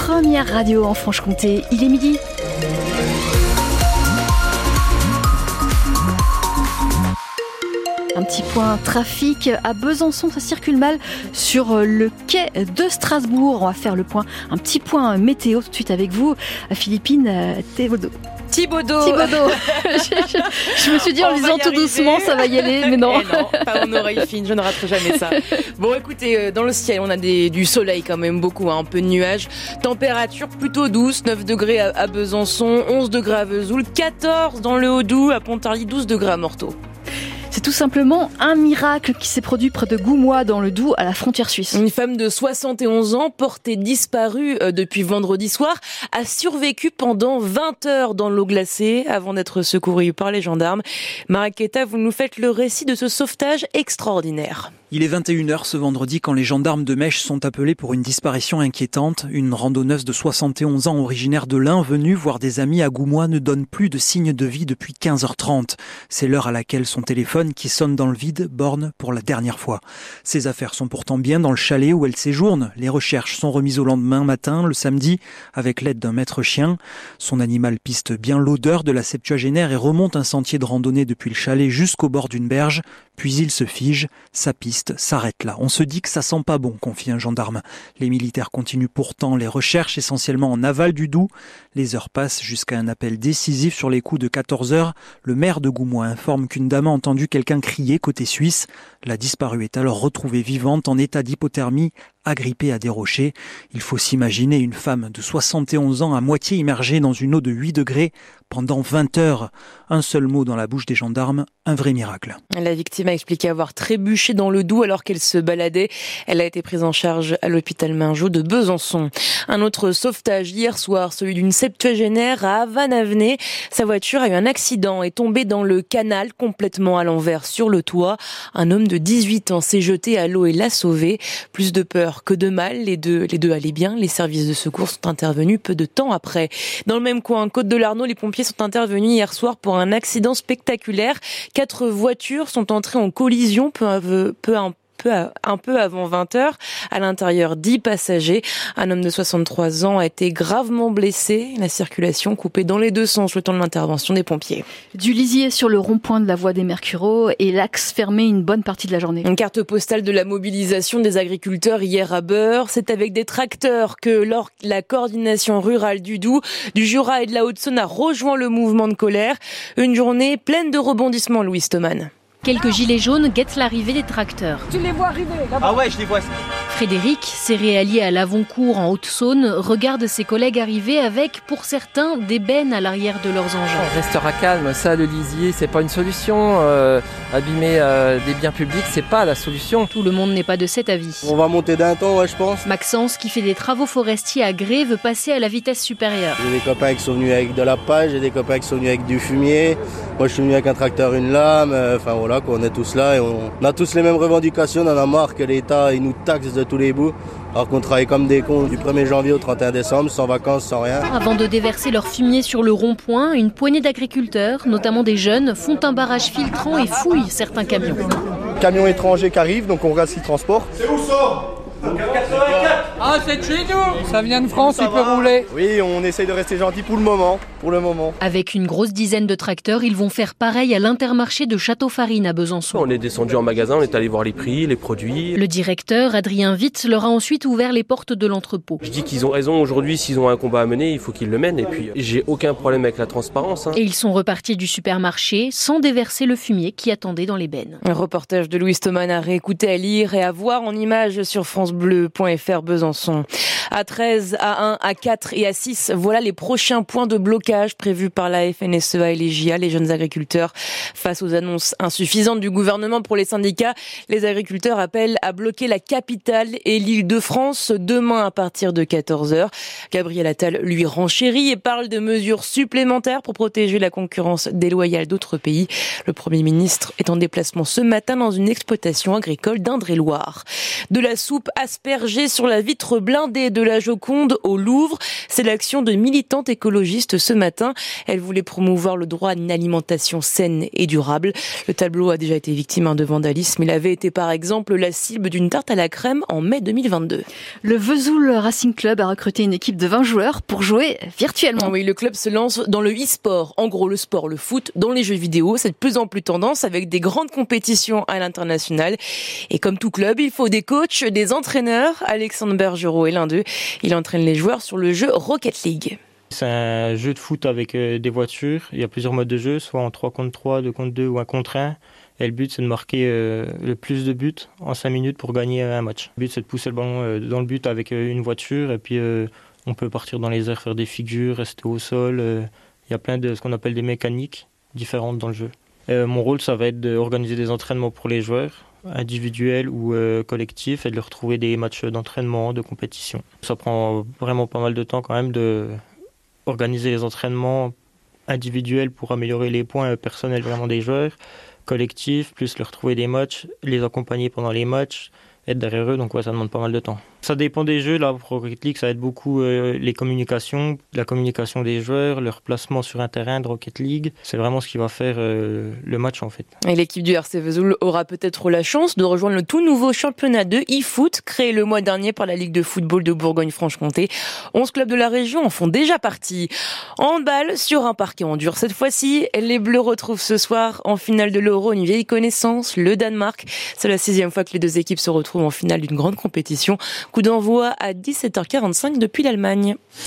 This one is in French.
première radio en Franche-Comté. Il est midi. Un petit point trafic à Besançon, ça circule mal sur le quai de Strasbourg. On va faire le point, un petit point météo tout de suite avec vous, Philippine Théodo. Thibaudot. Thibaudot. je, je, me suis dit en lisant tout doucement, ça va y aller, mais non. Eh non, pas en oreille fine, je ne raterai jamais ça. Bon, écoutez, euh, dans le ciel, on a des, du soleil quand même beaucoup, hein, un peu de nuages. Température plutôt douce, 9 degrés à, à Besançon, 11 degrés à Vesoul, 14 dans le Haut-Doubs, à Pontarlier, 12 degrés à Morteau. Tout simplement un miracle qui s'est produit près de Goumois dans le Doubs à la frontière suisse. Une femme de 71 ans, portée disparue euh, depuis vendredi soir, a survécu pendant 20 heures dans l'eau glacée avant d'être secourue par les gendarmes. Maraketa, vous nous faites le récit de ce sauvetage extraordinaire. Il est 21h ce vendredi quand les gendarmes de Mèche sont appelés pour une disparition inquiétante. Une randonneuse de 71 ans originaire de l'Ain venue voir des amis à Goumois ne donne plus de signes de vie depuis 15h30. C'est l'heure à laquelle son téléphone qui sonne dans le vide borne pour la dernière fois. Ses affaires sont pourtant bien dans le chalet où elle séjourne. Les recherches sont remises au lendemain matin, le samedi, avec l'aide d'un maître chien. Son animal piste bien l'odeur de la septuagénaire et remonte un sentier de randonnée depuis le chalet jusqu'au bord d'une berge. Puis il se fige, sa piste s'arrête là. On se dit que ça sent pas bon, confie un gendarme. Les militaires continuent pourtant les recherches essentiellement en aval du Doubs. Les heures passent jusqu'à un appel décisif sur les coups de 14 heures. Le maire de Goumois informe qu'une dame a entendu quelqu'un crier côté suisse. La disparue est alors retrouvée vivante en état d'hypothermie agrippée à des rochers. Il faut s'imaginer une femme de 71 ans à moitié immergée dans une eau de 8 degrés pendant 20 heures. Un seul mot dans la bouche des gendarmes, un vrai miracle. La victime a expliqué avoir trébuché dans le Doubs alors qu'elle se baladait. Elle a été prise en charge à l'hôpital Mingeot de Besançon. Un autre sauvetage hier soir, celui d'une septuagénaire à Havane-Avenay. Sa voiture a eu un accident et tombé dans le canal complètement à l'envers sur le toit. Un homme de 18 ans s'est jeté à l'eau et l'a sauvé. Plus de peur que de mal, les deux, les deux allaient bien. Les services de secours sont intervenus peu de temps après. Dans le même coin, Côte de l'Arnaud, les pompiers sont intervenus hier soir pour un accident spectaculaire. Quatre voitures sont entrées en collision peu à peu, peu, peu un peu avant 20 heures. À l'intérieur, 10 passagers. Un homme de 63 ans a été gravement blessé. La circulation coupée dans les deux sens le temps de l'intervention des pompiers. Du lisier sur le rond-point de la voie des Mercureaux et l'axe fermé une bonne partie de la journée. Une carte postale de la mobilisation des agriculteurs hier à Beurre. C'est avec des tracteurs que lors la coordination rurale du Doubs, du Jura et de la Haute-Saône a rejoint le mouvement de colère. Une journée pleine de rebondissements, Louis Stoman. Quelques gilets jaunes guettent l'arrivée des tracteurs. Tu les vois arriver là-bas Ah ouais, je les vois. Frédéric, céréalier à Lavoncourt en Haute-Saône, regarde ses collègues arriver avec, pour certains, des bennes à l'arrière de leurs engins. On restera calme, ça le lisier, c'est pas une solution. Euh, abîmer euh, des biens publics, c'est pas la solution. Tout le monde n'est pas de cet avis. On va monter d'un ton, ouais, je pense. Maxence, qui fait des travaux forestiers à Gré, veut passer à la vitesse supérieure. J'ai des copains qui sont venus avec de la paille, j'ai des copains qui sont venus avec du fumier. Moi, je suis venu avec un tracteur, une lame. euh, Enfin voilà, quoi, on est tous là et on, on a tous les mêmes revendications. On en a marre que l'État il nous taxe de tous les bouts, alors qu'on travaille comme des cons du 1er janvier au 31 décembre, sans vacances, sans rien. Avant de déverser leur fumier sur le rond-point, une poignée d'agriculteurs, notamment des jeunes, font un barrage filtrant et fouillent certains camions. Camion étranger qui arrive, donc on regarde ce qu'il transporte. Ah, c'est chez nous Ça vient de France, il peut rouler. Oui, on essaye de rester gentil pour le moment. Pour le moment. Avec une grosse dizaine de tracteurs, ils vont faire pareil à l'intermarché de Château-Farine à Besançon. On est descendu en magasin, on est allé voir les prix, les produits. Le directeur, Adrien Witt, leur a ensuite ouvert les portes de l'entrepôt. Je dis qu'ils ont raison aujourd'hui, s'ils ont un combat à mener, il faut qu'ils le mènent. Et puis, j'ai aucun problème avec la transparence. hein. Et ils sont repartis du supermarché sans déverser le fumier qui attendait dans les bennes. Un reportage de Louis Thoman à réécouter, à lire et à voir en images sur francebleu.fr Besançon. À 13, à 1, à 4 et à 6, voilà les prochains points de blocage prévus par la FNSEA et les JA, les jeunes agriculteurs. Face aux annonces insuffisantes du gouvernement pour les syndicats, les agriculteurs appellent à bloquer la capitale et l'île de France demain à partir de 14h. Gabriel Attal lui renchérit et parle de mesures supplémentaires pour protéger la concurrence déloyale d'autres pays. Le Premier ministre est en déplacement ce matin dans une exploitation agricole d'Indre-et-Loire. De la soupe aspergés sur la vitre blindée de la Joconde au Louvre. C'est l'action de militantes écologistes ce matin. Elle voulait promouvoir le droit à une alimentation saine et durable. Le tableau a déjà été victime de vandalisme. Il avait été par exemple la cible d'une tarte à la crème en mai 2022. Le Vesoul Racing Club a recruté une équipe de 20 joueurs pour jouer virtuellement. Oui, le club se lance dans le e-sport. En gros, le sport, le foot, dans les jeux vidéo. C'est de plus en plus tendance avec des grandes compétitions à l'international. Et comme tout club, il faut des coachs, des entraîneurs. Alexandre Bergerot est l'un d'eux. Il entraîne les joueurs sur le jeu Rocket League. C'est un jeu de foot avec euh, des voitures. Il y a plusieurs modes de jeu, soit en 3 contre 3, 2 contre 2 ou 1 contre 1. Et le but, c'est de marquer euh, le plus de buts en 5 minutes pour gagner un match. Le but, c'est de pousser le ballon euh, dans le but avec une voiture. Et puis, on peut partir dans les airs, faire des figures, rester au sol. Il y a plein de ce qu'on appelle des mécaniques différentes dans le jeu. mon rôle, ça va être d'organiser des entraînements pour les joueurs individuels ou collectifs et de leur trouver des matchs d'entraînement, de compétition. Ça prend vraiment pas mal de temps quand même de organiser les entraînements individuels pour améliorer les points personnels vraiment des joueurs, collectifs, plus leur trouver des matchs, les accompagner pendant les matchs, être derrière eux, donc ouais, ça demande pas mal de temps. Ça dépend des jeux. Là, Rocket League, ça aide beaucoup euh, les communications, la communication des joueurs, leur placement sur un terrain de Rocket League. C'est vraiment ce qui va faire euh, le match en fait. Et l'équipe du RC Vesoul aura peut-être la chance de rejoindre le tout nouveau championnat de e-foot créé le mois dernier par la Ligue de football de Bourgogne-Franche-Comté. 11 clubs de la région en font déjà partie. En balle sur un parquet en dur cette fois-ci. Les Bleus retrouvent ce soir en finale de l'Euro une vieille connaissance, le Danemark. C'est la sixième fois que les deux équipes se retrouvent en finale d'une grande compétition. Coup d'envoi à 17h45 depuis l'Allemagne.